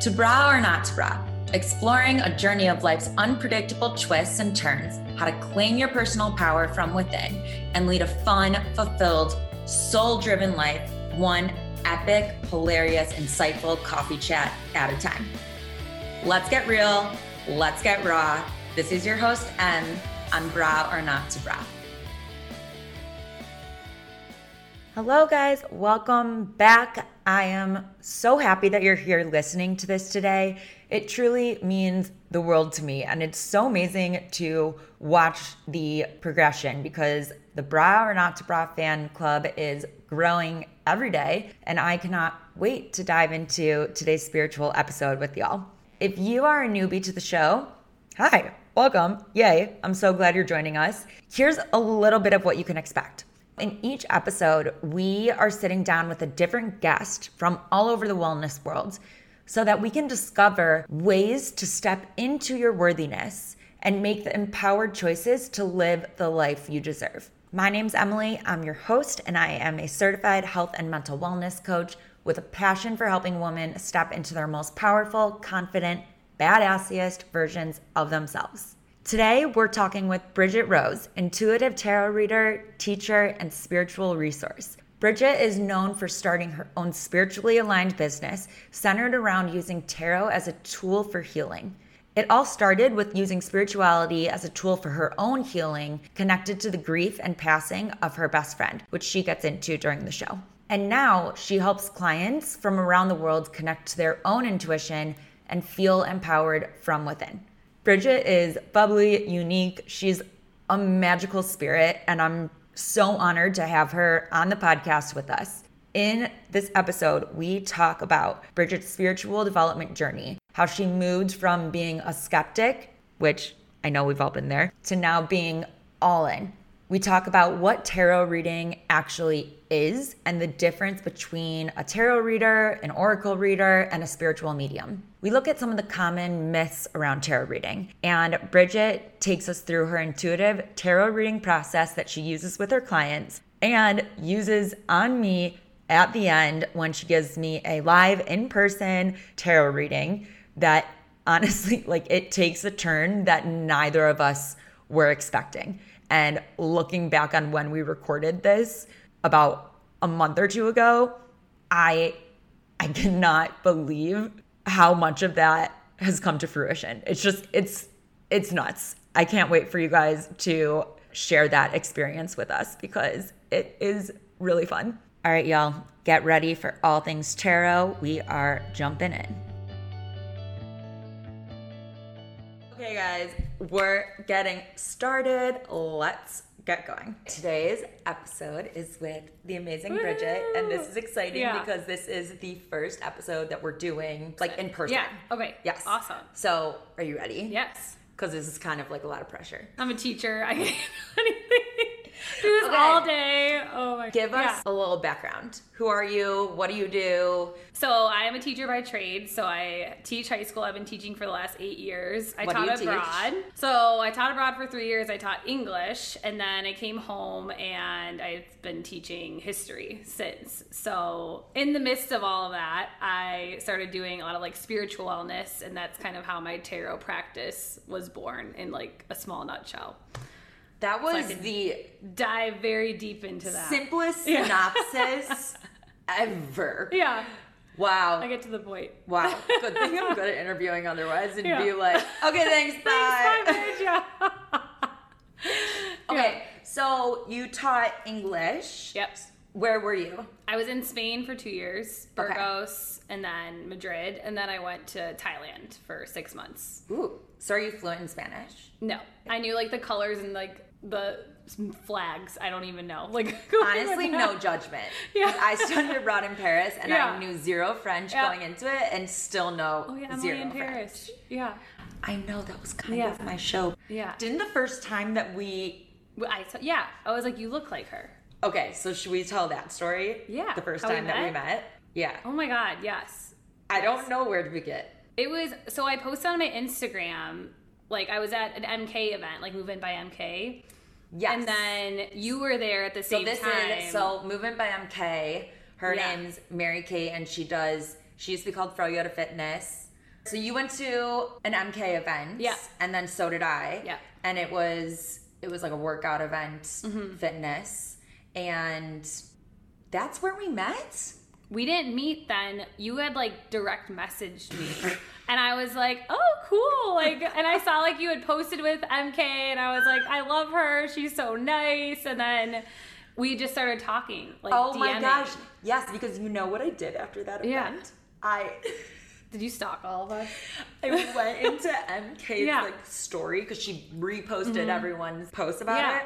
To bra or not to bra, exploring a journey of life's unpredictable twists and turns, how to claim your personal power from within and lead a fun, fulfilled, soul driven life, one epic, hilarious, insightful coffee chat at a time. Let's get real, let's get raw. This is your host, Em, on Bra or Not to Bra. Hello, guys. Welcome back. I am so happy that you're here listening to this today. It truly means the world to me. And it's so amazing to watch the progression because the Bra or Not to Bra fan club is growing every day. And I cannot wait to dive into today's spiritual episode with y'all. If you are a newbie to the show, hi, welcome. Yay. I'm so glad you're joining us. Here's a little bit of what you can expect. In each episode, we are sitting down with a different guest from all over the wellness world so that we can discover ways to step into your worthiness and make the empowered choices to live the life you deserve. My name's Emily. I'm your host, and I am a certified health and mental wellness coach with a passion for helping women step into their most powerful, confident, badassiest versions of themselves. Today, we're talking with Bridget Rose, intuitive tarot reader, teacher, and spiritual resource. Bridget is known for starting her own spiritually aligned business centered around using tarot as a tool for healing. It all started with using spirituality as a tool for her own healing, connected to the grief and passing of her best friend, which she gets into during the show. And now she helps clients from around the world connect to their own intuition and feel empowered from within. Bridget is bubbly, unique. She's a magical spirit, and I'm so honored to have her on the podcast with us. In this episode, we talk about Bridget's spiritual development journey, how she moved from being a skeptic, which I know we've all been there, to now being all in. We talk about what tarot reading actually is and the difference between a tarot reader, an oracle reader, and a spiritual medium. We look at some of the common myths around tarot reading, and Bridget takes us through her intuitive tarot reading process that she uses with her clients and uses on me at the end when she gives me a live in person tarot reading that honestly, like, it takes a turn that neither of us were expecting. And looking back on when we recorded this about a month or two ago, I I cannot believe how much of that has come to fruition. It's just it's it's nuts. I can't wait for you guys to share that experience with us because it is really fun. All right, y'all, get ready for all things tarot. We are jumping in. Okay, guys, we're getting started. Let's get going. Today's episode is with the amazing Bridget, and this is exciting Yeah. because this is the first episode that we're doing like in person. Yeah. Okay. Yes. Awesome. So, are you ready? Yes. Because this is kind of like a lot of pressure. I'm a teacher. I can do anything. Do this Okay. all day. Oh my Give us Yeah. a little background. Who are you? What do you do? So I am a teacher by trade. So I teach high school. I've been teaching for the last eight years. I What taught you teach? abroad. So I taught abroad for three years. I taught English, and then I came home and I've been teaching history since. So in the midst of all of that, I started doing a lot of like spiritual wellness, and that's kind of how my tarot practice was born in like a small nutshell. That was can- the Dive very deep into that. simplest Yeah. synopsis ever. Yeah, Wow. I get to the point. Wow. Good thing I'm good at interviewing otherwise and Yeah. be like, okay, thanks, bye. Thanks, bye, bitch. Yeah. Okay, so you taught English. Yep. Where were you? I was in Spain for two years, Okay. Burgos, and then Madrid, and then I went to Thailand for six months. Ooh. So are you fluent in Spanish? No, I knew like the colors and like the flags. I don't even know. Like Honestly, no judgment. Yeah. I studied abroad in Paris and I knew zero French Yeah. going into it and still know Oh yeah, Emily zero in French. Paris. Yeah, I know that was kind Yeah. of my show. yeah. Didn't the first time that we I yeah. I was like, you look like her. Okay, so should we tell that story? Yeah, The first how we time that we met? met? Yeah. Oh my god, yes. I don't know where to begin. It was so I posted on my Instagram like I was at an MK event, like Move In by MK. Yes. And then you were there at the same time. so this time. is so Movement by MK. Her Yeah. name's Mary Kate and she does She used to be called Fro Yoda Fitness. So you went to an MK event. Yeah. And then so did I. Yeah. And it was it was like a workout event, Mm-hmm. fitness. And that's where we met. We didn't meet then. You had like direct messaged me. And I was like, oh, cool. Like, and I saw like you had posted with MK, and I was like, I love her. She's so nice. And then we just started talking. Like, Oh my gosh. Yes, because you know what I did after that Yeah. event? I Did you stalk all of us? I went into MK's Yeah. Mm-hmm. like story because she reposted everyone's post about Yeah. it.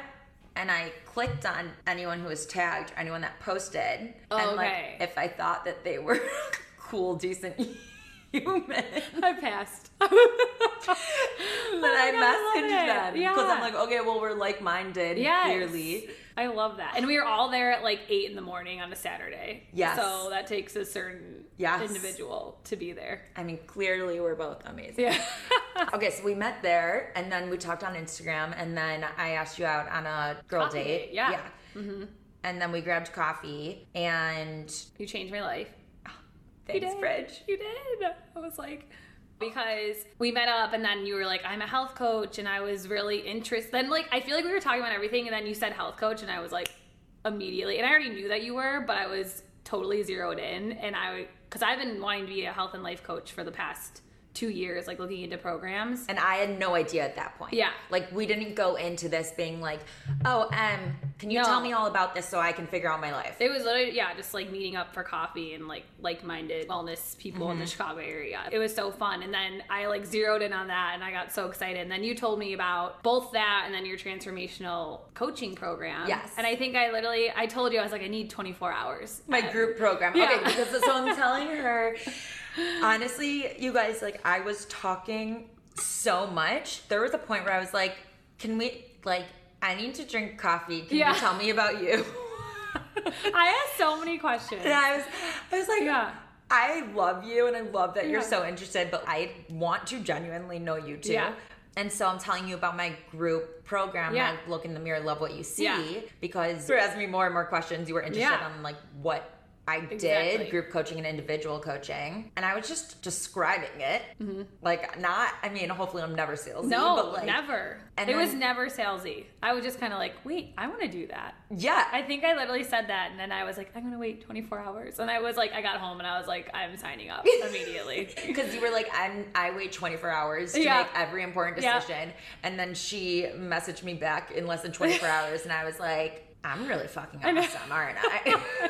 And I clicked on anyone who was tagged, or anyone that posted. Oh, and like okay. if I thought that they were cool, decent human. I passed. then Oh I God, I messaged it. them. Because I'm like, okay, well we're like minded, Yes. clearly. I love that. And we were all there at like eight in the morning on a Saturday. Yes. So that takes a certain Yes. individual to be there. I mean, clearly we're both amazing. Yeah. Okay, so we met there, and then we talked on Instagram, and then I asked you out on a girl Coffee date. date, yeah. Mm-hmm. And then we grabbed coffee, and you changed my life. thanks, you. Bridge. You did. I was like, because we met up and then you were like, I'm a health coach. And I was really interested. Then, like, I feel like we were talking about everything. And then you said health coach. And I was like, immediately. And I already knew that you were, but I was totally zeroed in. And I, because I've been wanting to be a health and life coach for the past two years, like looking into programs. And I had no idea at that point. Yeah. Like, we didn't go into this being like, oh, um, can you No. tell me all about this so I can figure out my life? It was literally, yeah, just like meeting up for coffee and like like minded wellness people in the Chicago area. It was so fun. And then I like zeroed in on that and I got so excited. And then you told me about both that and then your transformational coaching program. Yes. And I think I literally, I told you, I was like, I need 24 hours. my Um, group program. Yeah. Okay, because so I'm telling her, honestly, you guys, like, I was talking so much. There was a point where I was like, can we, like, I need to drink coffee. Can Yeah. you tell me about you? I asked so many questions. and I was, I was like, Yeah. I love you and I love that you're so interested, but I want to genuinely know you too. Yeah. And so I'm telling you about my group program. Yeah. I look in the mirror, love what you see, Yeah. because you were asking me more and more questions. You were interested Yeah. on like what I did, group coaching and individual coaching, and I was just describing it, like not. I mean, hopefully I'm never salesy, Mm-hmm. No, but like never. and it was never salesy. I was just kind of like, wait, I want to do that. yeah, I think I literally said that, and then I was like, I'm gonna wait 24 hours, and I was like, I got home and I was like, I'm signing up immediately. Because you were like, I'm, I wait 24 hours to Yeah. make every important Yeah. decision. And then she messaged me back in less than 24 hours. And I was like, I'm really fucking awesome, aren't I?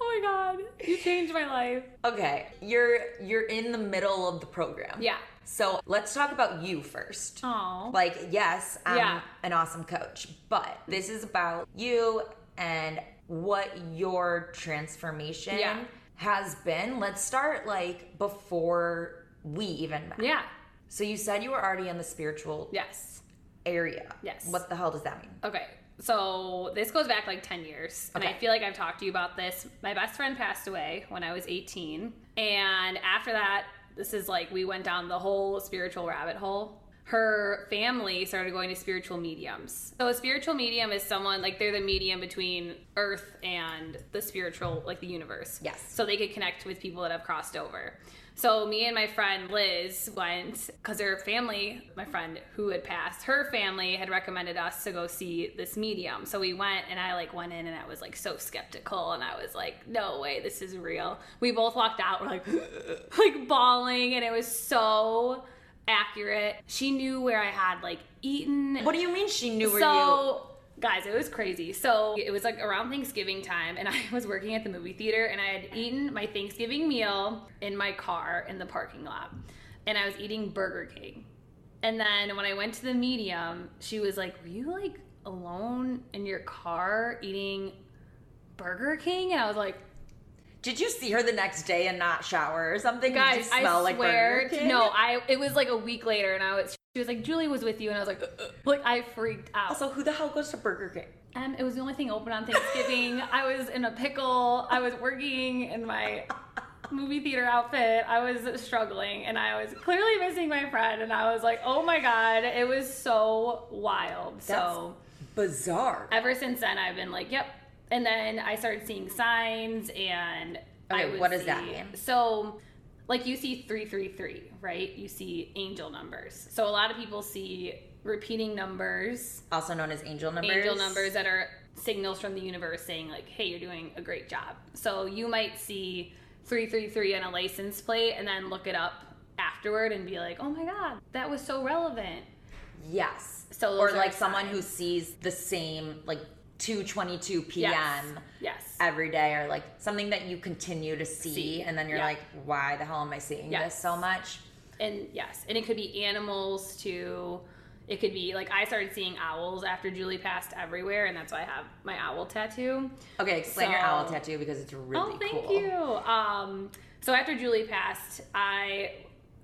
Oh my god, you changed my life. okay. You're, you're in the middle of the program. Yeah. So let's talk about you first. Oh. Like, yes, I'm Yeah. an awesome coach, but this is about you and what your transformation Yeah. has been. Let's start like before we even met. Yeah. So you said you were already in the spiritual Yes. area. Yes. What the hell does that mean? Okay. So this goes back like 10 years. And I feel like I've talked to you about this. My best friend passed away when I was 18. And after that, this is like we went down the whole spiritual rabbit hole. Her family started going to spiritual mediums. So a spiritual medium is someone like they're the medium between earth and the spiritual, like the universe. Yes. So they could connect with people that have crossed over. So me and my friend Liz went because her family, my friend who had passed, her family had recommended us to go see this medium. So we went and I like went in and I was like so skeptical and I was like, no way, this is real. We both walked out, we're like like bawling and it was so accurate. She knew where I had like eaten What do you mean she knew where you? Guys, it was crazy. So, it was like around Thanksgiving time, and I was working at the movie theater, and I had eaten my Thanksgiving meal in my car in the parking lot, and I was eating Burger King. And then when I went to the medium, she was like, Were you like alone in your car eating Burger King? And I was like, Did you see her the next day and not shower or something? Did Guys, you smell I like swear, King? no, I. It was like a week later, and I was. She was like, Julie was with you, and I was like, like I freaked out. Also, who the hell goes to Burger King? Um, it was the only thing open on Thanksgiving. I was in a pickle. I was working in my movie theater outfit. I was struggling and I was clearly missing my friend. And I was like, oh my God, it was so wild. so Bizarre. ever since then, I've been like, yep. And then I started seeing signs and Okay, what does that mean? So like you see 333, right? You see angel numbers. So a lot of people see repeating numbers, Also known as angel numbers. angel numbers that are signals from the universe saying like, "Hey, you're doing a great job." So you might see 333 on a license plate and then look it up afterward and be like, "Oh my god, that was so relevant." Yes. So or like someone who sees the same like 2:22 p.m. Yes. Yes. every day, or like something that you continue to see, See. and then you're Yeah. like, why the hell am I seeing Yes. this so much? and yes, and it could be animals too. It could be like I started seeing owls after Julie passed everywhere, and that's why I have my owl tattoo. Okay, explain your So- owl tattoo because it's really oh, thank cool. you. Um, so after Julie passed, I,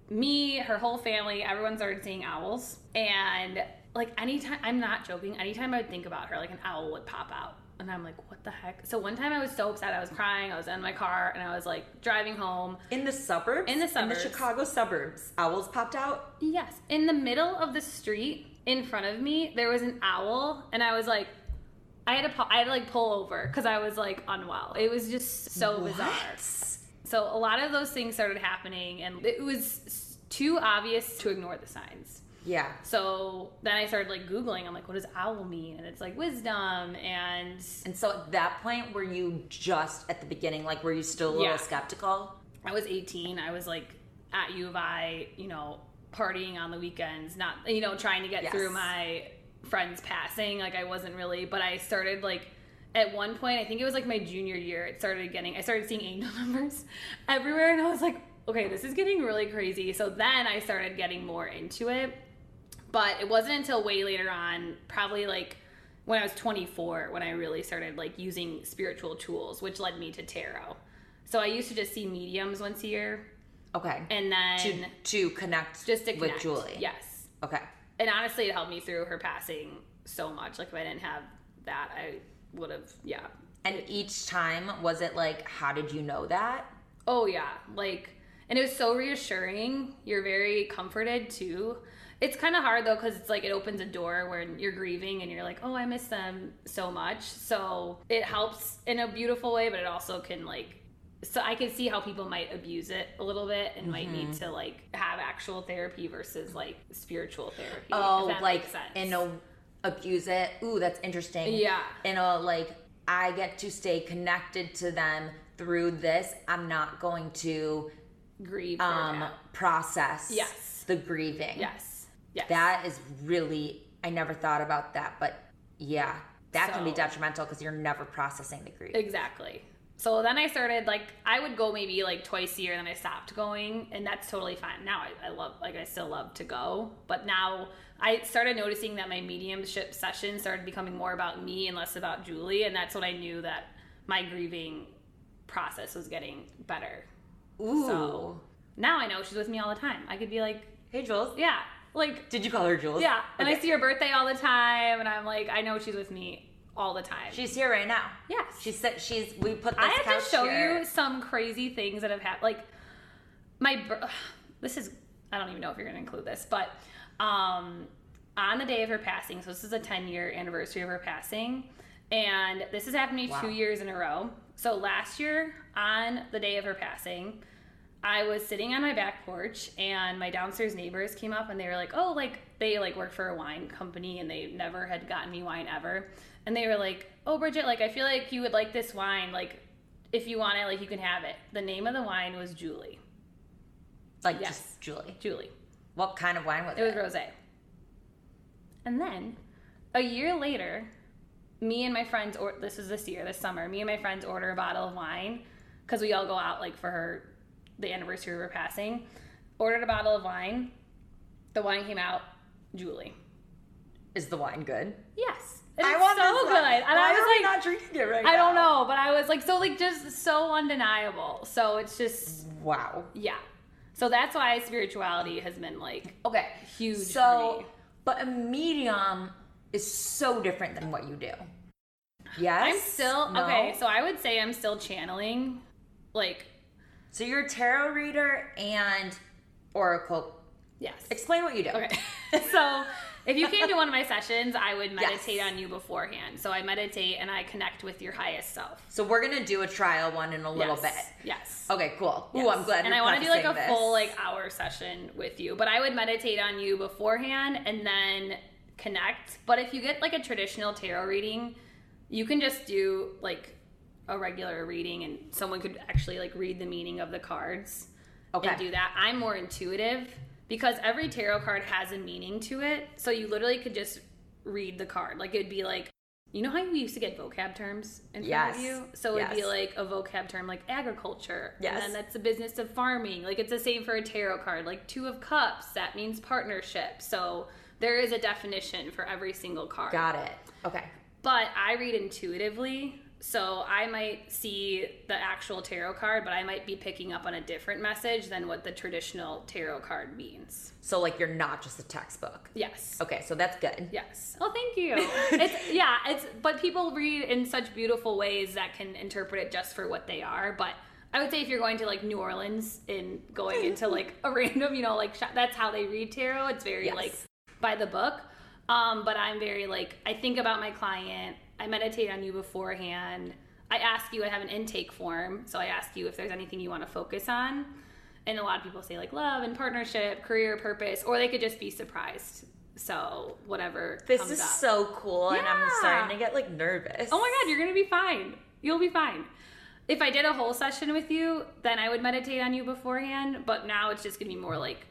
me, her whole family, everyone started seeing owls, and like anytime, I'm not joking. Anytime I would think about her, like an owl would pop out. And I'm like, what the heck? So one time I was so upset, I was crying. I was in my car and I was like driving home. In the suburbs, In the suburbs. the Chicago suburbs, owls popped out. Yes, in the middle of the street in front of me, there was an owl, and I was like, I had to, I had to like pull over because I was like unwell. It was just so bizarre. So a lot of those things started happening, and it was too obvious to ignore the signs. Yeah. So then I started like Googling. I'm like, what does owl mean? And it's like wisdom and And so at that point, were you just at the beginning, like, were you still a little Yeah. skeptical? I was 18. I was like at U of I, you know, partying on the weekends, not, you know, trying to get Yes. through my friends passing. Like I wasn't really, but I started like, at one point, I think it was like my junior year, it started getting, I started seeing angel numbers everywhere. And I was like, okay, this is getting really crazy. So then I started getting more into it. But it wasn't until way later on, probably like when I was 24, when I really started like using spiritual tools, which led me to tarot. So I used to just see mediums once a year, Okay. and then to to connect just to connect. with Julie. Yes, Okay. and honestly, it helped me through her passing so much. Like if I didn't have that, I would have. Yeah. And each time, was it like, how did you know that? Oh yeah, like, and it was so reassuring. You're very comforted too. It's kind of hard though because it's like it opens a door where you're grieving and you're like, oh, I miss them so much. So it helps in a beautiful way, but it also can like. So I can see how people might abuse it a little bit and might need Mm-hmm. to like have actual therapy versus like spiritual therapy. Oh, like in a abuse it. Ooh, that's interesting. Yeah. In a like, I get to stay connected to them through this. I'm not going to grieve. um process Yes. the grieving. Yes. Yes. That is really I never thought about that, but yeah, that can be detrimental because you're never processing the grief. Exactly. So then I started like I would go maybe like twice a year, and then I stopped going, and that's totally fine. Now I, I love like I still love to go, but now I started noticing that my mediumship sessions started becoming more about me and less about Julie, and that's when I knew that my grieving process was getting better. Ooh. So now I know she's with me all the time. I could be like, hey Jules. yeah, like Did you call her Jules? yeah, and I see her birthday all the time, and I'm like, I know she's with me all the time. She's here right now. yes, She said she's we put this I have to show here. you some crazy things that have happened. Like my, this is I don't even know if you're going to include this, but um, on the day of her passing, so this is a 10 year anniversary of her passing, and this has happened to me Wow. two years in a row. So last year on the day of her passing. I was sitting on my back porch and my downstairs neighbors came up and they were like, "Oh, like they like work for a wine company and they never had gotten me wine ever." And they were like, "Oh, Bridget, like I feel like you would like this wine. Like if you want it, like you can have it." The name of the wine was Julie. like Yes. just Julie. Julie. What kind of wine was it? It was rosé. And then a year later, me and my friends or this was this year, this summer, me and my friends order a bottle of wine because we all go out like for her the anniversary of her passing. Ordered a bottle of wine. The wine came out, Julie. Is the wine good? Yes. It's I want so good. wine. And Why I was like not drinking it right I don't know, but I was like so like just so undeniable. So it's just Wow. yeah. So that's why spirituality has been like Okay. huge So, but a medium is so different than what you do. Yes. I'm still No? okay. So I would say I'm still channeling, like So you're a tarot reader and oracle Yes. Explain what you do. Okay. so if you came to one of my sessions, I would meditate Yes. on you beforehand. So I meditate and I connect with your highest self. So we're gonna do a trial one in a little Yes. bit. Yes. Okay, cool. Ooh, I'm glad. And I want to do like a this. full like hour session with you, but I would meditate on you beforehand and then connect. But if you get like a traditional tarot reading, you can just do like a regular reading, and someone could actually like read the meaning of the cards Okay. and do that. I'm more intuitive because every tarot card has a meaning to it, so you literally could just read the card. Like it'd be like. You know how you used to get vocab terms in front Yes. of you? So it'd be like a vocab term like agriculture. Yes. And then that's the business of farming. Like it's the same for a tarot card. Like two of cups, that means partnership. So there is a definition for every single card. Got it. Okay. But I read intuitively. So I might see the actual tarot card, but I might be picking up on a different message than what the traditional tarot card means. So like you're not just a textbook. Yes. Okay, so that's good. Yes. Oh, thank you. it's yeah, it's but people read in such beautiful ways that can interpret it just for what they are, but I would say if you're going to like New Orleans and going into like a random, you know, like that's how they read tarot. It's very Yes. like by the book. Um, but I'm very like I think about my client. I meditate on you beforehand. I ask you. I have an intake form, so I ask you if there's anything you want to focus on. And a lot of people say like love and partnership, career, purpose, or they could just be surprised. So whatever. This is up. so cool, and I'm starting to get like nervous. Oh my god, you're gonna be fine. You'll be fine. If I did a whole session with you, then I would meditate on you beforehand. But now it's just gonna be more like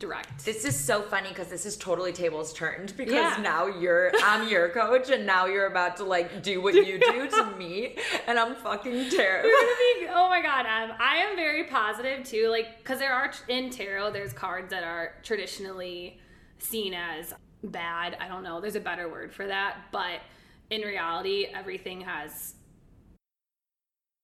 direct. This is so funny because this is totally tables turned because Yeah. now you're I'm your coach and now you're about to like do what you do to me and I'm fucking terrified. be. Oh my god, um, I am very positive too. Like, because there are in tarot, there's cards that are traditionally seen as bad. I don't know. There's a better word for that, but in reality, everything has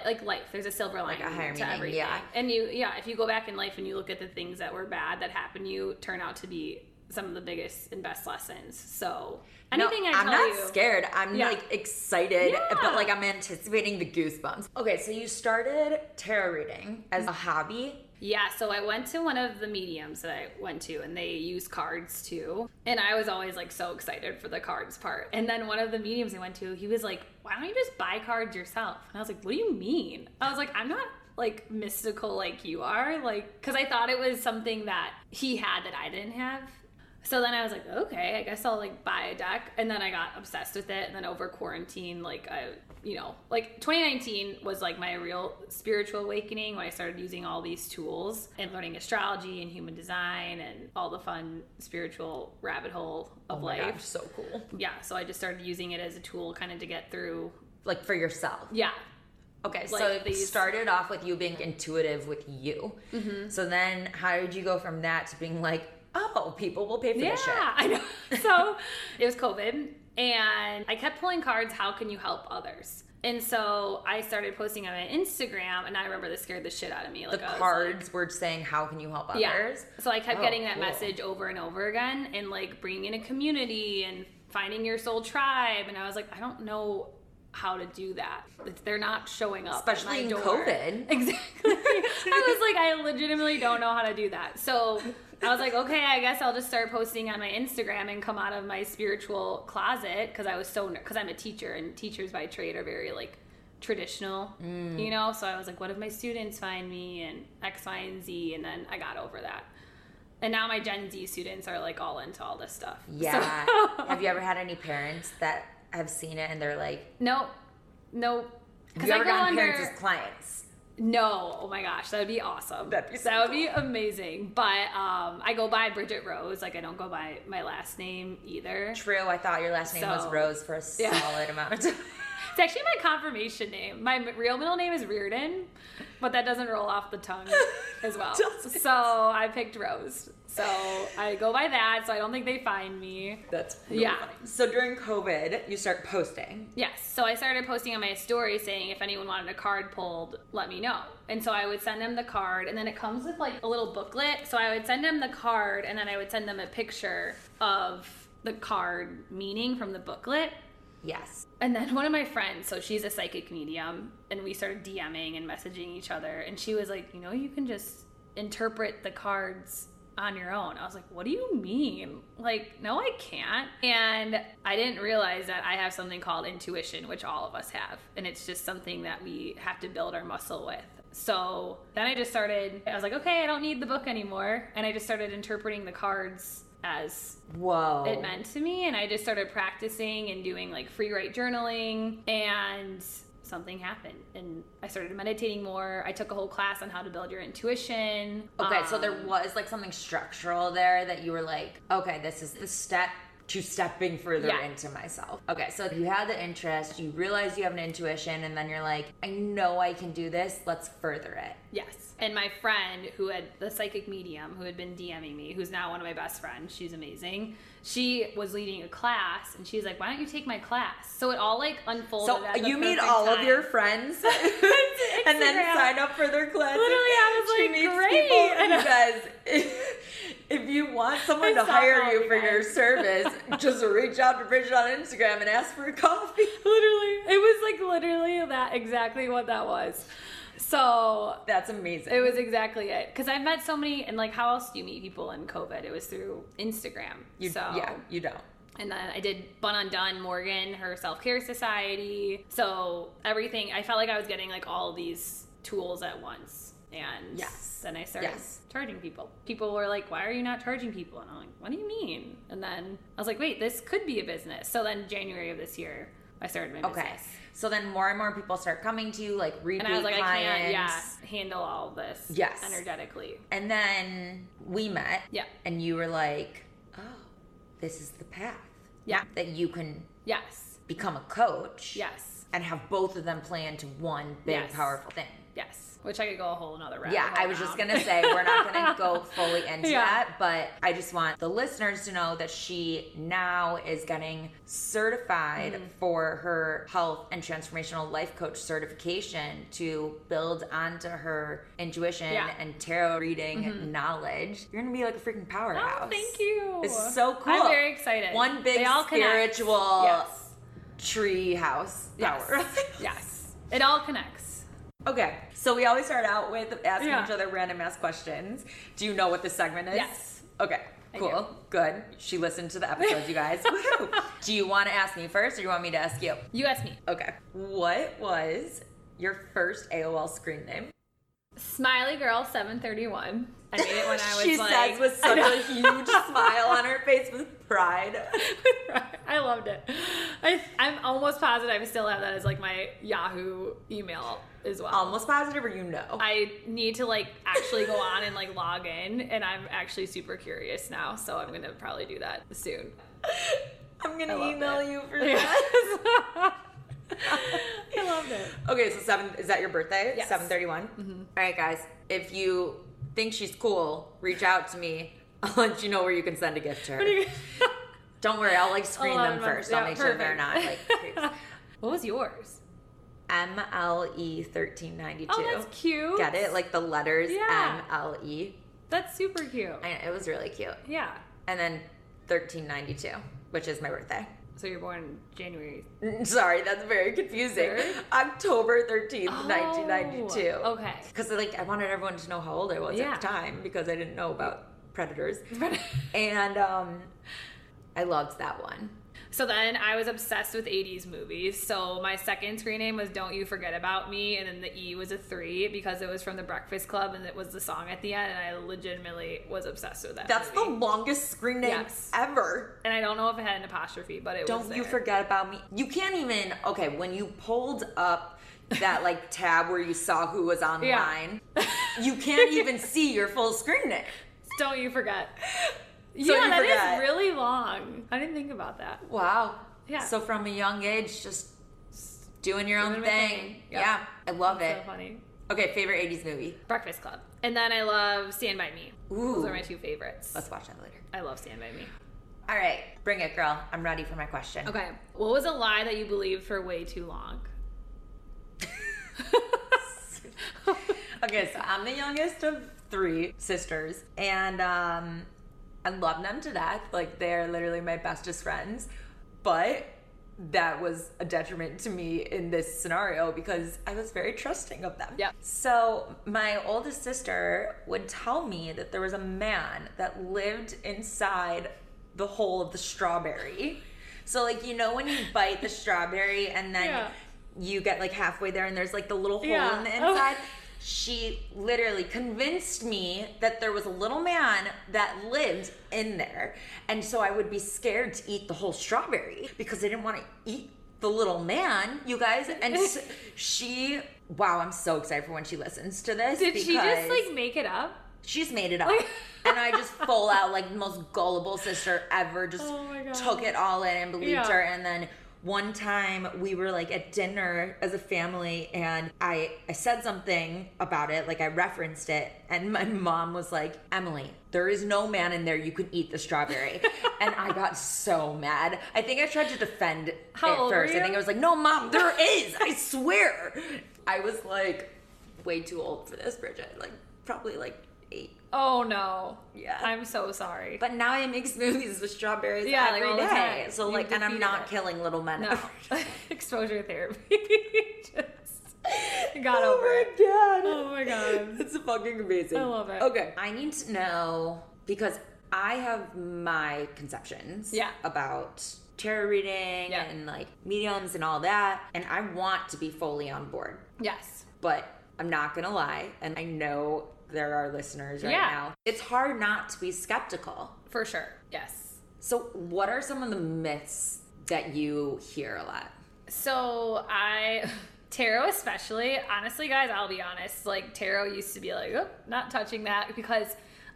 like life. There's a silver lining a higher to meaning, everything. yeah. And you, yeah, if you go back in life and you look at the things that were bad that happened you, turn out to be some of the biggest and best lessons. So anything no, I i'm not you, scared. I'm Yeah. like excited, Yeah. but like I'm anticipating the goosebumps. Okay, so you started tarot reading as a hobby. Yeah, so I went to one of the mediums that I went to and they use cards too. And I was always like so excited for the cards part. And then one of the mediums I went to, he was like, Why don't you just buy cards yourself? And I was like, What do you mean? I was like, I'm not like mystical like you are. Like, because I thought it was something that he had that I didn't have. So then I was like, okay, I guess I'll like buy a deck. And then I got obsessed with it. And then over quarantine, like I, you know, like 2019 was like my real spiritual awakening when I started using all these tools and learning astrology and human design and all the fun spiritual rabbit hole of Oh life. gosh, so cool. Yeah. So I just started using it as a tool kind of to get through. Like for yourself. Yeah. Okay, so Like it these- started off with you being intuitive with you. Mm-hmm. So then how did you go from that to being like, oh, people will pay for Yeah, this shit? I know. So it was COVID, and I kept pulling cards. How can you help others? And so I started posting on my Instagram, and I remember this scared the shit out of me. Like The cards were saying, how can you help like, yeah. others? So I kept Oh, getting that cool. message over and over again, and like bringing in a community and finding your soul tribe. And I was like, I don't know how to do that. They're not showing up, Especially in door. COVID. Exactly. I was like, I legitimately don't know how to do that. So I was like, okay, I guess I'll just start posting on my Instagram and come out of my spiritual closet because I was so because I'm a teacher and teachers by trade are very like traditional, Mm. you know. So I was like, what if my students find me and X, Y, and Z, and then I got over that. And now my Gen Z students are like all into all this stuff. Yeah. So- have you ever had any parents that have seen it and they're like, nope. Nope. have you ever gotten parents under- as clients? No, oh my gosh, that would be awesome. That'd be so that would be amazing. But um, I go by Bridget Rose. Like I don't go by my last name either. True, I thought your last name was Rose for a Yeah. solid amount of time. It's actually my confirmation name. My real middle name is Reardon, but that doesn't roll off the tongue as well. So I picked Rose. So I go by that. So I don't think they find me. That's really Yeah. funny. So during COVID, you start posting. Yes. So I started posting on my story saying if anyone wanted a card pulled, let me know. And so I would send them the card, and then it comes with like a little booklet. So I would send them the card, and then I would send them a picture of the card meaning from the booklet. Yes. And then one of my friends, so she's a psychic medium, and we started DMing and messaging each other. And she was like, you know, you can just interpret the cards on your own. I was like, what do you mean? Like, no, I can't. And I didn't realize that I have something called intuition, which all of us have. And it's just something that we have to build our muscle with. So then I just started, I was like, okay, I don't need the book anymore. And I just started interpreting the cards as Whoa. it meant to me. And I just started practicing and doing like free write journaling. And something happened. And I started meditating more. I took a whole class on how to build your intuition. Okay, so there Um, was like something structural there that you were like, okay, this is the step to stepping further Yeah. into myself. Okay, so you had the interest, you realize you have an intuition, and then you're like, I know I can do this, let's further it. Yes. And my friend who had the psychic medium who had been DMing me, who's now one of my best friends, she's amazing. She was leading a class and she's like, Why don't you take my class? So it all like unfolded. So you meet all of your friends and then sign up for their class. Literally, I was She like, meets great. people. I You guys, if, if you want someone I to hire you you for your service, just reach out to Bridget on Instagram and ask for a coffee. Literally. It was like literally that exactly what that was. So That's amazing. it was exactly it. Because I've met so many, and like, how else do you meet people in COVID? It was through Instagram. you, so yeah, you don't. And then I did Bun Undone Morgan, her self care society. So everything, I felt like I was getting like all these tools at once. And Yes. then I started Yes. charging people. People were like, why are you not charging people? And I'm like, what do you mean? And then I was like, wait, this could be a business. So then January of this year, I started my business. Okay. business. So then more and more people start coming to you, like repeat And I was like, clients. I can't, yeah, handle all this Yes. energetically. And then we met. Yeah. And you were like, oh, this is the path. Yeah. That you can Yes. become a coach. Yes. And have both of them play into one big, Yes. powerful thing. Yes. Which I could go a whole another route. Yeah, I was just gonna say we're not gonna go fully into Yeah. that, but I just want the listeners to know that she now is getting certified Mm-hmm. for her health and transformational life coach certification to build onto her intuition Yeah. Mm-hmm. and tarot reading knowledge. You're gonna be like a freaking powerhouse. Oh, thank you. It's so cool. I'm very excited. One big They all spiritual Yes. tree house power. Yes. yes. It all connects. Okay, so we always start out with asking Yeah. each other random ass questions. Do you know what this segment is? Yes. Okay, cool, good. She listened to the episodes, you guys. Do you want to ask me first, or do you want me to ask you? You ask me. Okay. What was your first AOL screen name? Smiley Girl 731. I made it when I was she like. She says with such a huge smile on her face with pride. I loved it. I, I'm almost positive I still have that as like my Yahoo email well. Almost positive, or you know? I need to like actually go on and like log in, and I'm actually super curious now, so I'm gonna probably do that soon. I'm gonna email it. you for that. I loved it. Okay, so seven is that your birthday? Yes. Seven Mm-hmm. right, guys. If you think she's cool, reach out to me. I'll let you know where you can send a gift to her. Don't worry, I'll like screen them 11 months. first. I'll Yeah, make sure they're not like what was yours? MLE thirteen ninety two. Oh, that's cute. Get it? Like the letters Yeah. MLE. That's super cute. I It was really cute. Yeah. And then thirteen ninety two, which is my birthday. So you're born January. Sorry, that's very confusing. Third? October thirteenth, nineteen ninety two. Oh, Okay. Because like I wanted everyone to know how old I was Yeah. at the time because I didn't know about predators. and um, I loved that one. So then I was obsessed with 80s movies. So my second screen name was Don't You Forget About Me. And then the E was a three because it was from the Breakfast Club and it was the song at the end. And I legitimately was obsessed with that. That's the longest screen name Yes. ever. And I don't know if it had an apostrophe, but it was. Don't you forget about me. You can't even okay, when you pulled up that like tab where you saw who was online, you can't even see your full screen name. Don't you forget. So yeah, that is really long. I didn't think about that. Wow. Yeah. So from a young age, just doing your own Doing my thing. thing. Yep. Yeah. I love That's it. so funny. Okay, favorite 80s movie. Breakfast Club. And then I love Stand By Me. Ooh. Those are my two favorites. Let's watch that later. I love Stand By Me. All right, bring it, girl. I'm ready for my question. Okay. What was a lie that you believed for way too long? Okay, so I'm the youngest of three sisters, and um, I love them to death. Like they're literally my bestest friends. But that was a detriment to me in this scenario because I was very trusting of them. Yeah. So my oldest sister would tell me that there was a man that lived inside the hole of the strawberry. So like you know when you bite the strawberry and then Yeah. you get like halfway there and there's like the little hole Yeah. in the Oh. She literally convinced me that there was a little man that lived in there. And so I would be scared to eat the whole strawberry because I didn't want to eat the little man, you guys. And she, wow, I'm so excited for when she listens to this. Did she just like make it up? She's made it up. and I just full out, like, the most gullible sister ever, just Oh took it all in and believed Yeah. her. And then one time we were like at dinner as a family and I, I said something about it, like I referenced it, and my mom was like, Emily, there is no man in there you can eat the strawberry. and I got so mad. I think I tried to defend How it first. I think I was like, no, mom, there is. I swear. I was like way too old for this, Bridget. Like probably like eight. Oh no. Yeah. I'm so sorry. But now I make smoothies with strawberries Yeah, every all the day. So You like, and I'm not it. killing little men. no. Exposure therapy. just got oh over my god. Oh my god. It's fucking amazing. I love it. Okay. I need to know because I have my conceptions Yeah. about tarot reading Yeah. and like mediums and all that. And I want to be fully on board. Yes. But I'm not gonna lie, and I know there are listeners right Yeah. now. It's hard not to be skeptical. For sure. Yes. So, what are some of the myths that you hear a lot? So I tarot especially, honestly guys, I'll be honest, like tarot used to be like, oh, not touching that because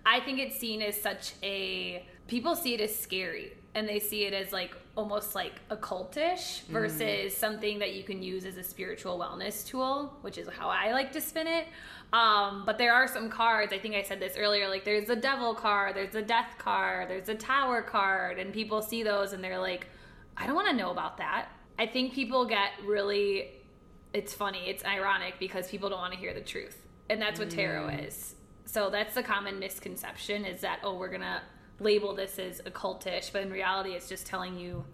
I think it's seen as such a people see it as scary and they see it as like almost like occultish versus something that you can use as a spiritual wellness tool, which is how I like to spin it. Um, but there are some cards, I think I said this earlier, like there's a devil card, there's a death card, there's a tower card, and people see those and they're like, I don't want to know about that. I think people get really it's funny, it's ironic because people don't want to hear the truth. And that's what tarot is. So that's the common misconception is that oh, we're going to label this as occultish, but in reality it's just telling you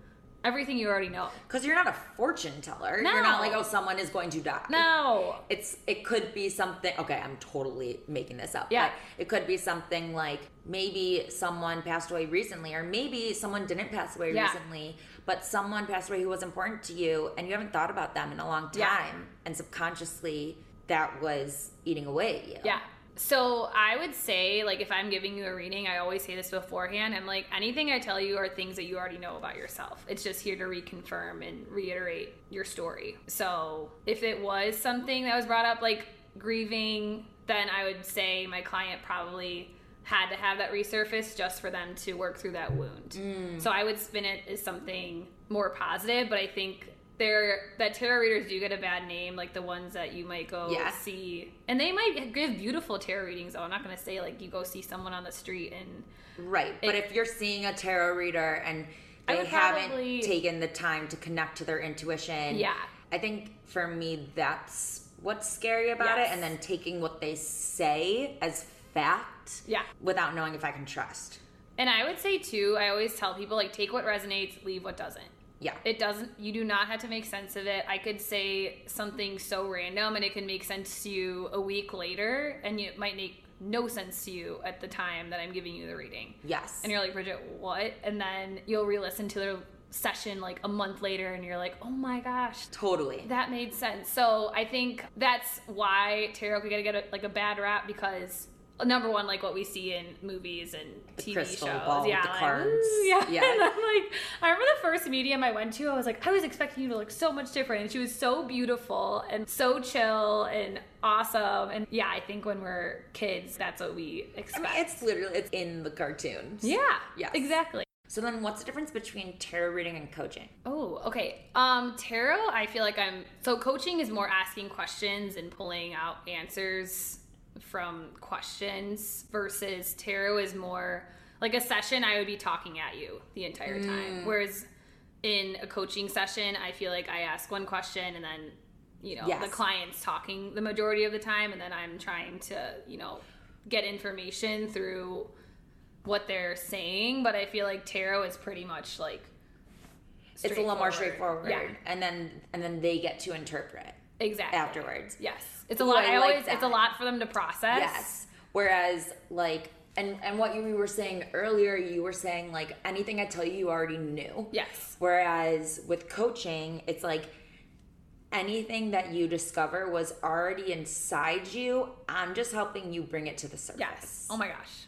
everything you already know. Because you're not a fortune teller. No. You're not like, oh, someone is going to die. No. It's it could be something. Okay, I'm totally making this up. Yeah. but it could be something like maybe someone passed away recently, or maybe someone didn't pass away Yeah. recently, but someone passed away who was important to you, and you haven't thought about them in a long time, Yeah. and subconsciously that was eating away at you. Yeah. So I would say, like, if I'm giving you a reading, I always say this beforehand. I'm like, anything I tell you are things that you already know about yourself. It's just here to reconfirm and reiterate your story. So if it was something that was brought up, like grieving, then I would say my client probably had to have that resurface just for them to work through that wound. Mm. So I would spin it as something more positive, but I think there that tarot readers do get a bad name, like the ones that you might go Yeah. see, and they might give beautiful tarot readings. Though I'm not going to say like you go see someone on the street and Right. But if you're seeing a tarot reader and they haven't probably- taken the time to connect to their intuition, Yeah. I think for me that's what's scary about Yes. it and then taking what they say as fact yeah. without knowing if I can trust. And I would say too, I always tell people like take what resonates, leave what doesn't. Yeah. It doesn't. You do not have to make sense of it. I could say something so random, and it can make sense to you a week later, and it might make no sense to you at the time that I'm giving you the reading. yes. And you're like, Bridget, what? And then you'll re-listen to the session like a month later, and you're like, oh my gosh, totally. that made sense. So I think that's why tarot could get, get a, like a bad rap because number one, like what we see in movies and TV crystal shows, ball with yeah, the like, cards. Yeah. Yeah. And I'm like, I remember the first medium I went to, I was like, I was expecting you to look so much different, and she was so beautiful and so chill and awesome. And yeah, I think when we're kids, that's what we I expect. mean, it's literally it's in the cartoons. yeah, Yeah. exactly. So then what's the difference between tarot reading and coaching? Oh, okay. Um, tarot, I feel like I'm so coaching is more asking questions and pulling out answers from questions versus tarot is more like a session I would be talking at you the entire time. Mm. Whereas in a coaching session, I feel like I ask one question and then you know Yes. the client's talking the majority of the time and then I'm trying to, you know, get information through what they're saying, but I feel like tarot is pretty much like it's a little more straightforward. Yeah, And then and then they get to interpret exactly. afterwards. Yes, it's a Ooh, lot. I I, like always it's a lot for them to process. Yes. Whereas like and and what you were saying earlier, you were saying like anything I tell you, you already knew. Yes. Whereas with coaching, it's like anything that you discover was already inside you. I'm just helping you bring it to the surface. Yes. Oh my gosh.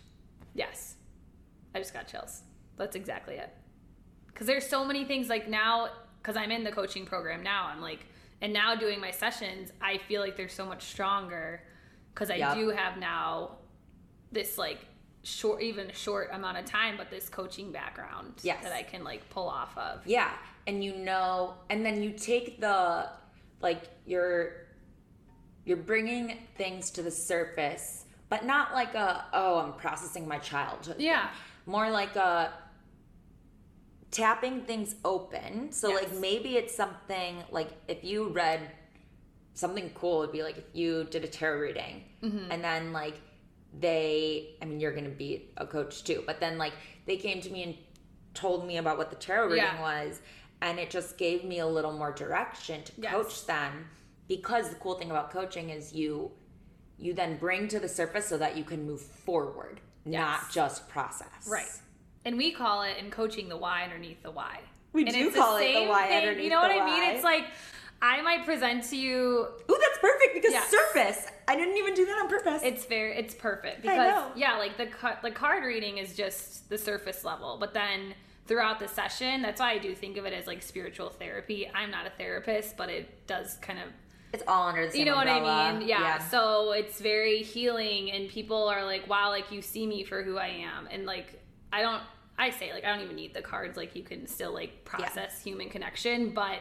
Yes. I just got chills. That's exactly it. Because there's so many things like now, because I'm in the coaching program now, I'm like, and now doing my sessions, I feel like they're so much stronger because I Yep. do have now this like short, even short amount of time, but this coaching background Yes. that I can like pull off of. Yeah. And you know, and then you take the like you're you're bringing things to the surface, but not like a oh, I'm processing my childhood. Yeah. More like a tapping things open. So Yes. like maybe it's something like if you read something cool would be like if you did a tarot reading Mm-hmm. and then like they I mean you're gonna be a coach too, but then like they came to me and told me about what the tarot reading Yeah. was and it just gave me a little more direction to Yes. coach them because the cool thing about coaching is you you then bring to the surface so that you can move forward not just process Right. And we call it in coaching the why underneath the why. We and do it's call it the same why thing, underneath You know what the I mean? why. It's like I might present to you Ooh, that's perfect because Yes. surface. I didn't even do that on purpose. it's very it's perfect I because know. yeah like the the card reading is just the surface level but then throughout the session that's why i do think of it as like spiritual therapy i'm not a therapist but it does kind of it's all under the same you know what i mean yeah. so it's very healing and people are like wow like you see me for who i am and like i don't i say like i don't even need the cards like you can still like process human connection but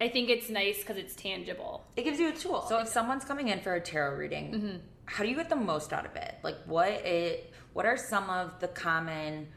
i think it's nice because it's tangible It gives you a tool. So if someone's coming in for a tarot reading, Mm-hmm. how do you get the most out of it? Like what it what are some of the common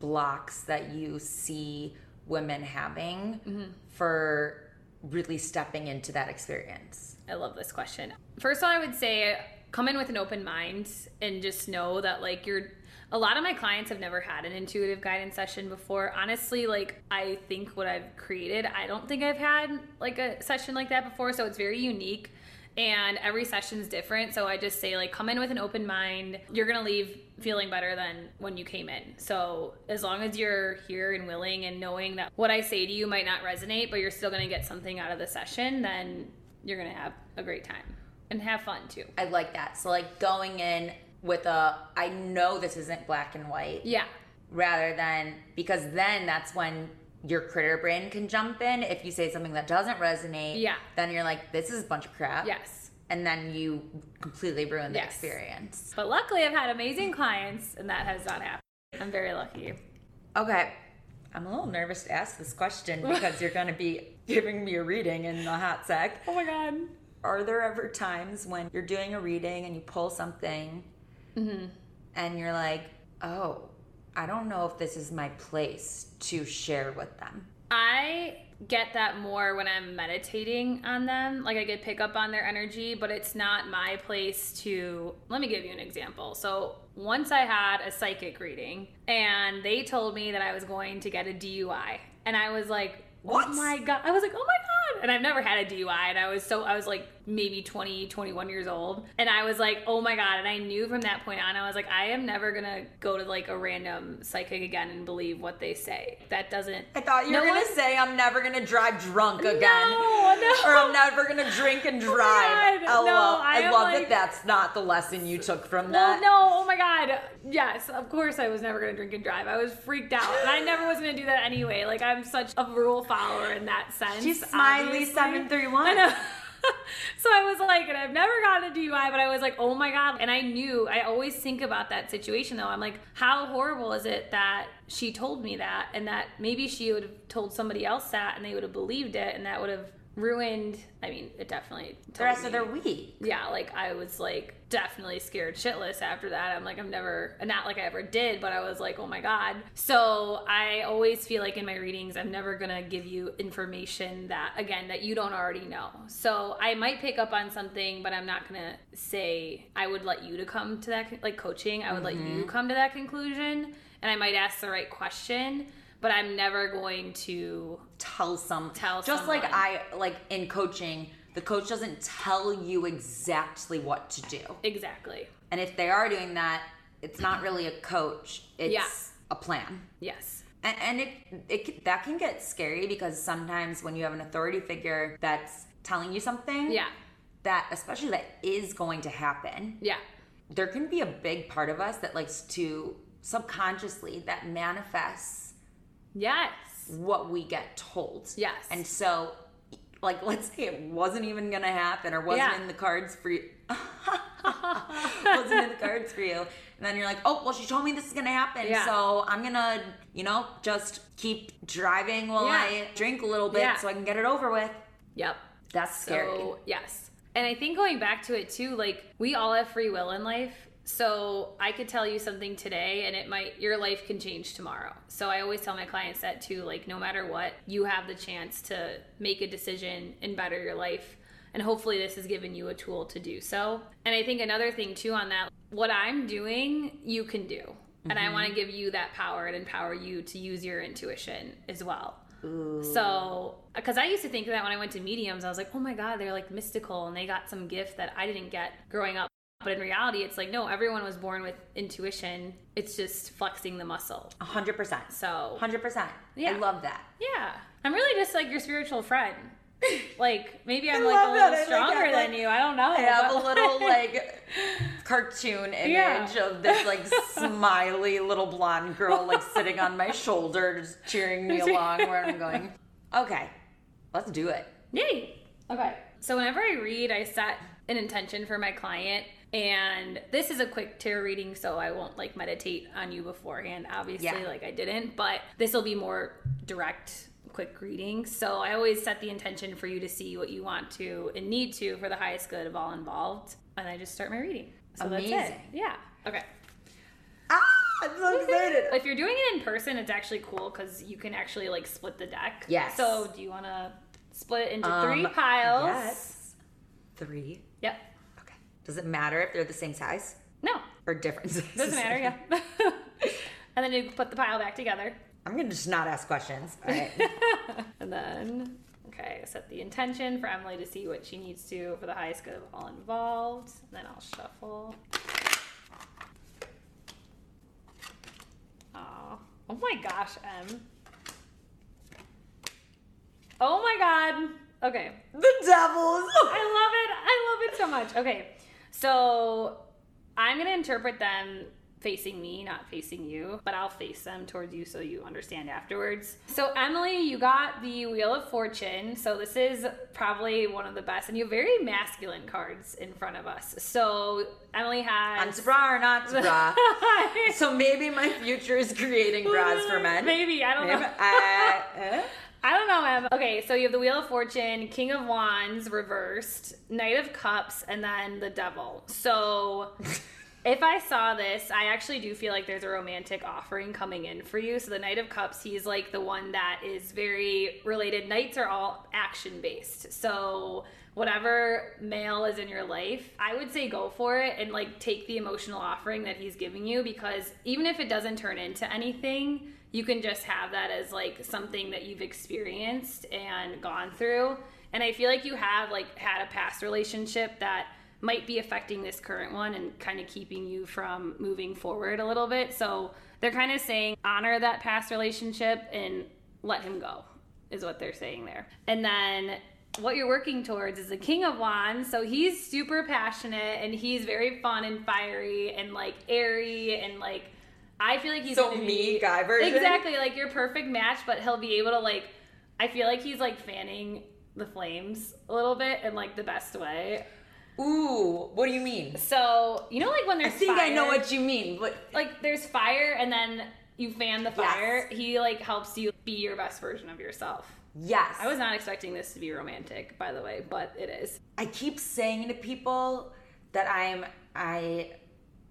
blocks that you see women having Mm-hmm. for really stepping into that experience? I love this question. First of all, I would say come in with an open mind and just know that like you're a lot of my clients have never had an intuitive guidance session before. Honestly, like I think what I've created, I don't think I've had like a session like that before, so it's very unique and every session's different. So I just say like come in with an open mind. You're to leave feeling better than when you came in. So as long as you're here and willing and knowing that what I say to you might not resonate, but you're still to get something out of the session, then you're to have a great time and have fun too. I like that. So like going in with a I know this isn't black and white. Yeah. rather than because then that's when your critter brain can jump in if you say something that doesn't resonate Yeah. then you're like this is a bunch of crap Yes. and then you completely ruin the Yes. experience But luckily I've had amazing clients and that has not happened. I'm very lucky. okay i'm a little nervous to ask this question because you're going to be giving me a reading in a hot sec Oh my god. are there ever times when you're doing a reading and you pull something Mm-hmm. and you're like oh i don't know if this is my place to share with them I get that more when I'm meditating on them. Like I get pick up on their energy, but it's not my place to. Let me give you an example. So once I had a psychic reading, and they told me that I was going to get a DUI, and I was like, What? Oh my god! I was like, oh my god! And I've never had a DUI, and I was so I was like maybe 20, 21 years old, and I was like, oh my god! And I knew from that point on, I was like, I am never gonna go to like a random psychic again and believe what they say. That doesn't. I thought you No were gonna say I'm never gonna drive drunk again. No, no. Or I'm never gonna drink and oh drive. God, LOL. no, I I, love like- that that's not the lesson you took from Well, that. no, oh my god. Yes, of course I was never gonna drink and drive. I was freaked out. And I never was gonna do that anyway. Like I'm such a rule follower in that sense. She's smiley obviously. 731. I know. so I was like, and I've never gotten a DUI, but I was like, oh my god. And I knew I always think about that situation though. I'm like, how horrible is it that she told me that and that maybe she would have told somebody else that and they would have believed it and that would have ruined I mean, it definitely the rest of their week. yeah, like I was like definitely scared shitless after that. I'm like, I'm never, not like I ever did, but I was like, oh my God. So I always feel like in my readings, I'm never gonna give you information that, again, that you don't already know. So I might pick up on something, but I'm not gonna say I would let you to come to that, like coaching, I would let you mm-hmm. come to that conclusion and I might ask the right question. But I'm never going to tell some Tell just like. I like in coaching, the coach doesn't tell you exactly what to do. exactly. And if they are doing that, it's not really a coach. It's Yeah. a plan. Yes. And, and it, it that can get scary because sometimes when you have an authority figure that's telling you something, Yeah. that especially that is going to happen, Yeah. there can be a big part of us that likes to subconsciously that manifests Yes. what we get told. Yes. And so, like, let's say it wasn't even gonna happen or wasn't Yeah. in the cards for you. wasn't in the cards for you. And then you're like, oh, well, she told me this is gonna happen. Yeah. So I'm gonna, you know, just keep driving while Yeah. I drink a little bit so I can get it over with. Yep. That's scary. So, yes. And I think going back to it too, like we all have free will in life. So I could tell you something today and it might your life can change tomorrow. So I always tell my clients that too, like no matter what, you have the chance to make a decision and better your life. And hopefully this has given you a tool to do so. And I think another thing too on that, what I'm doing, you can do. And I want to mm-hmm. give you that power and empower you to use your intuition as well. Ooh. So, because I used to think that when I went to mediums, I was like, oh my God, they're like mystical and they got some gift that I didn't get growing up. But in reality, it's like, no, everyone was born with intuition. It's just flexing the muscle. A hundred percent. So, Hundred percent. Yeah. I love that. yeah, I'm really just like your spiritual friend. Like, maybe I'm I like a little like stronger that, than like, you. I don't know. I have a little like cartoon image Yeah. of this like smiley little blonde girl like sitting on my shoulder, just cheering me along. Where I'm going, okay, let's do it. Yay. Okay. So whenever I read, I set an intention for my client. And this is a quick tarot reading, so I won't like meditate on you beforehand, obviously, Yeah. like I didn't, but this will be more direct, quick reading. So I always set the intention for you to see what you want to and need to for the highest good of all involved. And I just start my reading. So that's it. Yeah. Okay. Ah, I'm so excited. If you're doing it in person, it's actually cool because you can actually like split the deck. Yes. So do you want to split it into Um, three piles? Yes. Three. Yep. Does it matter if they're the same size No, or different? sizes? doesn't matter. Yeah. and then you put the pile back together, I'm gonna just not ask questions. All right. and then okay, set the intention for Emily to see what she needs to for the highest good of all involved. And then I'll shuffle. Aw. Oh my gosh, Em. Oh my god. Okay. the devils. I love it. I love it so much. Okay. So I'm going to interpret them facing me, not facing you, but I'll face them towards you so you understand afterwards. So, Emily, you got the Wheel of Fortune. So, this is probably one of the best, and you have very masculine cards in front of us. So, Emily I'm has. to bra or not bra. so maybe my future is creating bras for men. Maybe. I don't know. Maybe- uh, eh? I don't know, Em. Okay, so you have the Wheel of Fortune, King of Wands reversed, Knight of Cups, and then the Devil. So if I saw this, I actually do feel like there's a romantic offering coming in for you. So the Knight of Cups, he's like the one that is very related. Knights are all action based. So whatever male is in your life, I would say go for it and like take the emotional offering that he's giving you because even if it doesn't turn into anything, you can just have that as like something that you've experienced and gone through. And I feel like you have like had a past relationship that might be affecting this current one and kind of keeping you from moving forward a little bit. So they're kind of saying honor that past relationship and let him go, is what they're saying there. And then what you're working towards is the King of Wands. So he's super passionate and he's very fun and fiery and like airy and like I feel like he's So me, guy version? Exactly, like your perfect match, but he'll be able to like I feel like he's like fanning the flames a little bit in like the best way. Ooh, what do you mean? So you know, like when there's I think I know what you mean, but like there's fire and then you fan the Yes. fire. He like helps you be your best version of yourself. yes. I was not expecting this to be romantic, by the way, but it is. I keep saying to people that I'm I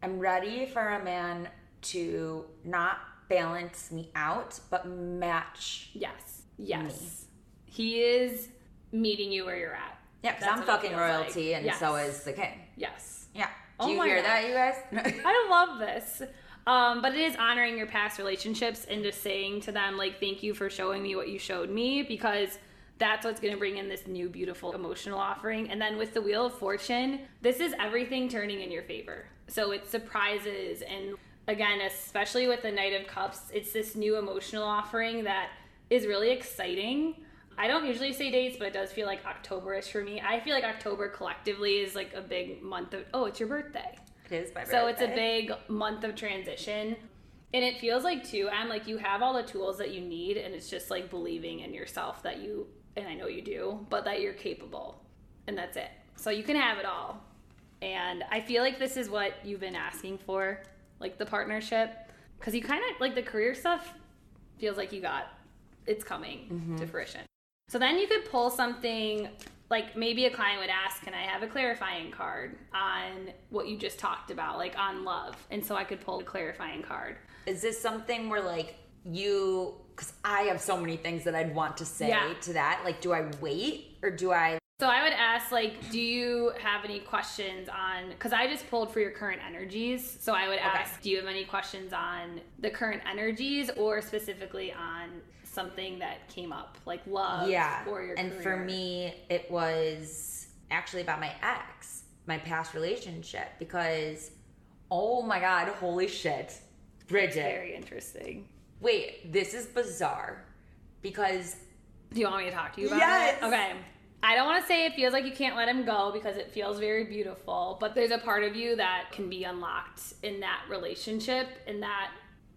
am ready for a man to not balance me out, but match. Yes, yes, he is meeting you where you're at. Yeah, because I'm fucking royalty, like. and Yes. so is the king. Yes. Yeah. Do Oh you hear God. that, you guys? I love this. Um, but it is honoring your past relationships and just saying to them, like, thank you for showing me what you showed me because that's what's going to bring in this new beautiful emotional offering. And then with the Wheel of Fortune, this is everything turning in your favor. So it's surprises and again, especially with the Knight of Cups, it's this new emotional offering that is really exciting. I don't usually say dates, but it does feel like Octoberish for me. I feel like October collectively is like a big month of oh, it's your birthday. It is my birthday. So it's a big month of transition. And it feels like too, I'm like you have all the tools that you need and it's just like believing in yourself that you and I know you do, but that you're capable. And that's it. So you can have it all. And I feel like this is what you've been asking for, like the partnership. Because you kind of like the career stuff feels like you got it's coming Mm-hmm. to fruition. So then you could pull something like maybe a client would ask, Can I have a clarifying card on what you just talked about, like on love? And so I could pull a clarifying card. Is this something where like you? Because I have so many things that I'd want to say Yeah. to that. Like, do I wait or do I? So I would ask, like, do you have any questions on? Because I just pulled for your current energies. So I would ask, do you have any questions on the current energies, or specifically on something that came up, like love, yeah. or your and for me, it was actually about my ex, my past relationship, because oh my god, holy shit, Bridget. very interesting. Wait, this is bizarre because Do you want me to talk to you about Yes. it? Okay. I don't want to say it feels like you can't let him go because it feels very beautiful, but there's a part of you that can be unlocked in that relationship and that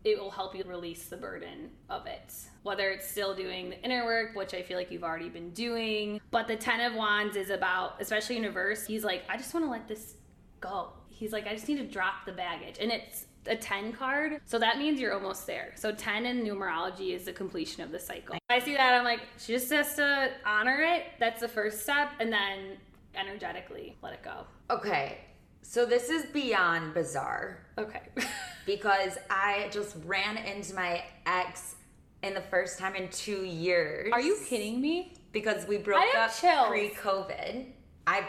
it will help you release the burden of it. Whether it's still doing the inner work, which I feel like you've already been doing, but the 10 of Wands is about, especially in reverse, he's like, I just want to let this go. He's like, I just need to drop the baggage. And it's a 10 card. So that means you're almost there. So 10 in numerology is the completion of the cycle. I see that. I'm like, she just has to honor it. That's the first step. And then energetically let it go. okay, so this is beyond bizarre Okay. because I just ran into my ex in the first time in two years. Are you kidding me? Because we broke up chills. pre-COVID. I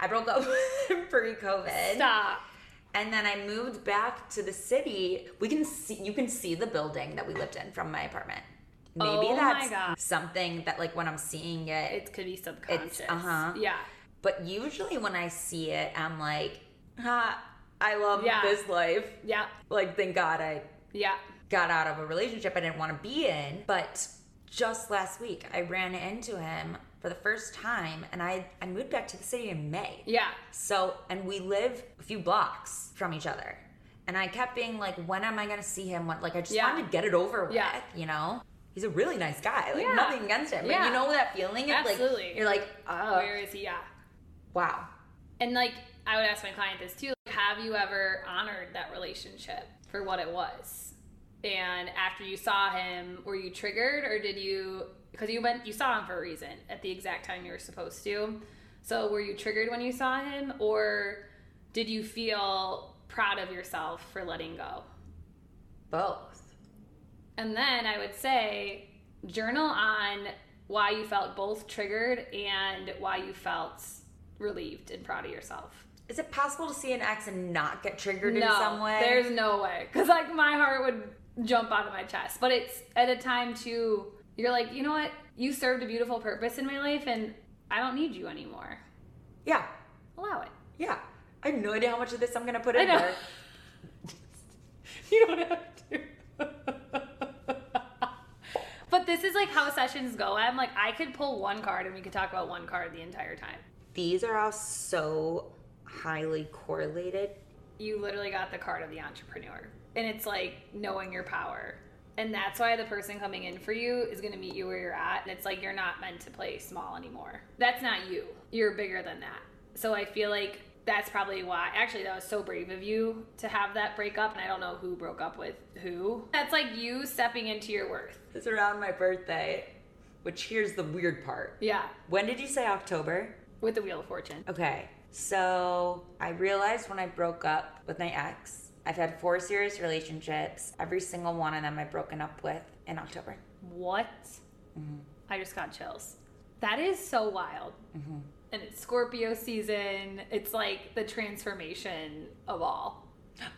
I broke up pre-COVID. Stop. And then I moved back to the city. We can see you can see the building that we lived in from my apartment. Maybe Oh that's something that like when I'm seeing it, It could be subconscious. uh-huh. Yeah. but usually when I see it, I'm like, ha, I love Yeah. this life. Yeah. Like thank God I Yeah. got out of a relationship I didn't want to be in. But just last week, I ran into him for the first time, and I, I moved back to the city in May. Yeah. So, and we live a few blocks from each other. And I kept being like, when am I going to see him? What, like, I just Yeah. wanted to get it over with, Yeah. you know? He's a really nice guy. Like, Yeah. nothing against him. But Yeah. you know that feeling? of, Absolutely. Like, you're like, oh, Where is he? Yeah. wow. And like, I would ask my client this too. Like, have you ever honored that relationship for what it was? And after you saw him, were you triggered or did you, because you went, you saw him for a reason at the exact time you were supposed to. So were you triggered when you saw him or did you feel proud of yourself for letting go? Both. And then I would say journal on why you felt both triggered and why you felt relieved and proud of yourself. Is it possible to see an ex and not get triggered no, in some way? There's no way. Because, like, my heart would jump out of my chest. But it's at a time, too, you're like, you know what? You served a beautiful purpose in my life, and I don't need you anymore. Yeah. Allow it. Yeah. I have no idea how much of this I'm going to put in there. You don't have to. but this is like how sessions go. I'm like, I could pull one card and we could talk about one card the entire time. These are all so highly correlated. You literally got the card of the entrepreneur. And it's like knowing your power. And that's why the person coming in for you is going to meet you where you're at. And it's like you're not meant to play small anymore. That's not you. You're bigger than that. So I feel like that's probably why. Actually, that was so brave of you to have that breakup. And I don't know who broke up with who. That's like you stepping into your worth. It's around my birthday, which here's the weird part. Yeah. When did you say October? With the Wheel of Fortune. Okay, so I realized when I broke up with my ex, I've had four serious relationships. Every single one of them I've broken up with in October. What? Mm-hmm. I just got chills. That is so wild. Mm-hmm. And it's Scorpio season. It's like the transformation of all.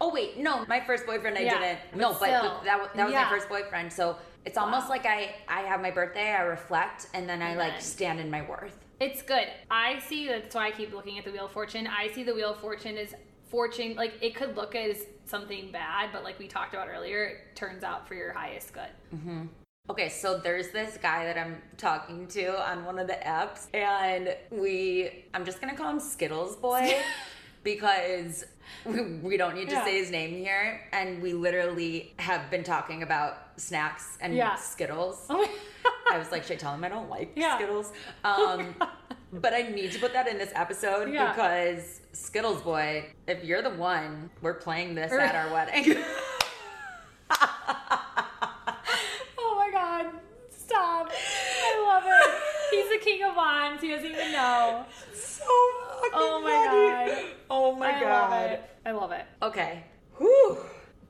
Oh wait, no, my first boyfriend I Yeah, didn't. but No, but still. that was, that was Yeah. my first boyfriend. So it's almost Wow. like I I have my birthday, I reflect, and then I And like then- stand in my worth. It's good. I see that's why I keep looking at the Wheel of Fortune. I see the Wheel of Fortune as fortune like it could look as something bad, but like we talked about earlier, it turns out for your highest good. Okay, so there's this guy that I'm talking to on one of the apps, and we, I'm just gonna call him Skittles Boy because we, we don't need to Yeah. say his name here. And we literally have been talking about snacks and Yeah. Skittles. Oh I was like, should I tell him I don't like Yeah. Skittles? Um, but I need to put that in this episode because Skittles Boy, if you're the one, we're playing this at our wedding. Oh my god. Stop. I love it. He's the king of wands. He doesn't even know. so fucking Oh my funny. God. Oh my I god. love it. I love it. Okay. Whew.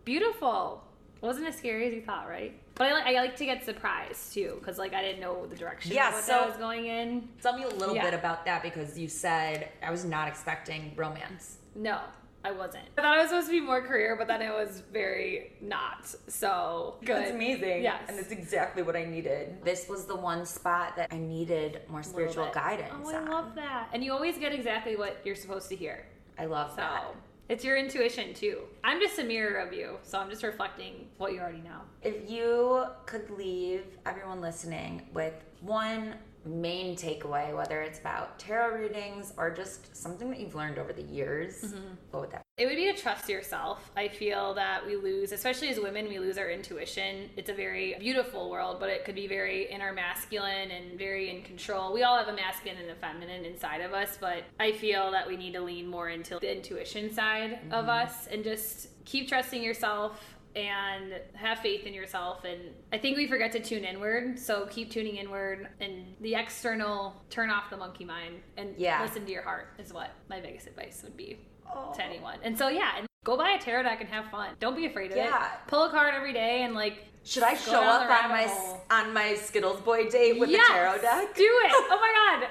Beautiful. Wasn't as scary as you thought, right? But I like I like to get surprised too, because like I didn't know the direction Yeah, so- that was going in. Tell me a little Yeah. bit about that because you said I was not expecting romance. No, I wasn't. I thought it was supposed to be more career, but then it was very not. So good. That's amazing. Yes. And it's exactly what I needed. This was the one spot that I needed more spiritual guidance. Oh, I on. love that. And you always get exactly what you're supposed to hear. I love So that. It's your intuition too. I'm just a mirror of you, so I'm just reflecting what you already know. If you could leave everyone listening with one main takeaway, whether it's about tarot readings or just something that you've learned over the years, Mm-hmm. what would that It would be to trust yourself. I feel that we lose, especially as women, we lose our intuition. It's a very beautiful world, but it could be very inner masculine and very in control. We all have a masculine and a feminine inside of us, but I feel that we need to lean more into the intuition side of mm-hmm. us and just keep trusting yourself and have faith in yourself and i think we forget to tune inward so keep tuning inward and the external turn off the monkey mind and Yeah. listen to your heart is what my biggest advice would be Oh. to anyone. And so yeah, and go buy a tarot deck and have fun. Don't be afraid of Yeah. it. Pull a card every day and like Should I show up on my hole. on my Skittles boy date with yes, the tarot deck? Do it. Oh my god.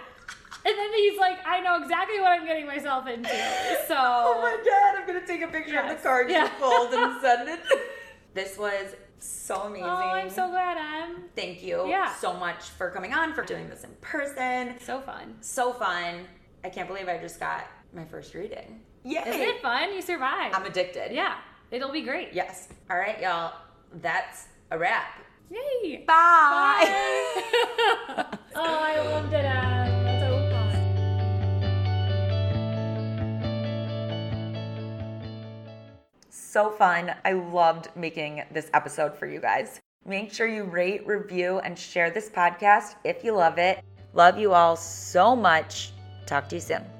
And then he's like, I know exactly what I'm getting myself into. So Oh my god, I'm gonna take a picture of the card Yeah. you pulled and send it. this was so amazing. Oh, I'm so glad I'm Thank you Yeah. so much for coming on, for doing this in person. so fun. So fun. I can't believe I just got my first reading. Yay! Isn't it fun? You survived. I'm addicted. yeah. It'll be great. Yes. All right, y'all. That's a wrap. Yay. Bye. Bye. oh, I loved it. That's so fun. so fun. I loved making this episode for you guys. Make sure you rate, review, and share this podcast if you love it. Love you all so much. Talk to you soon.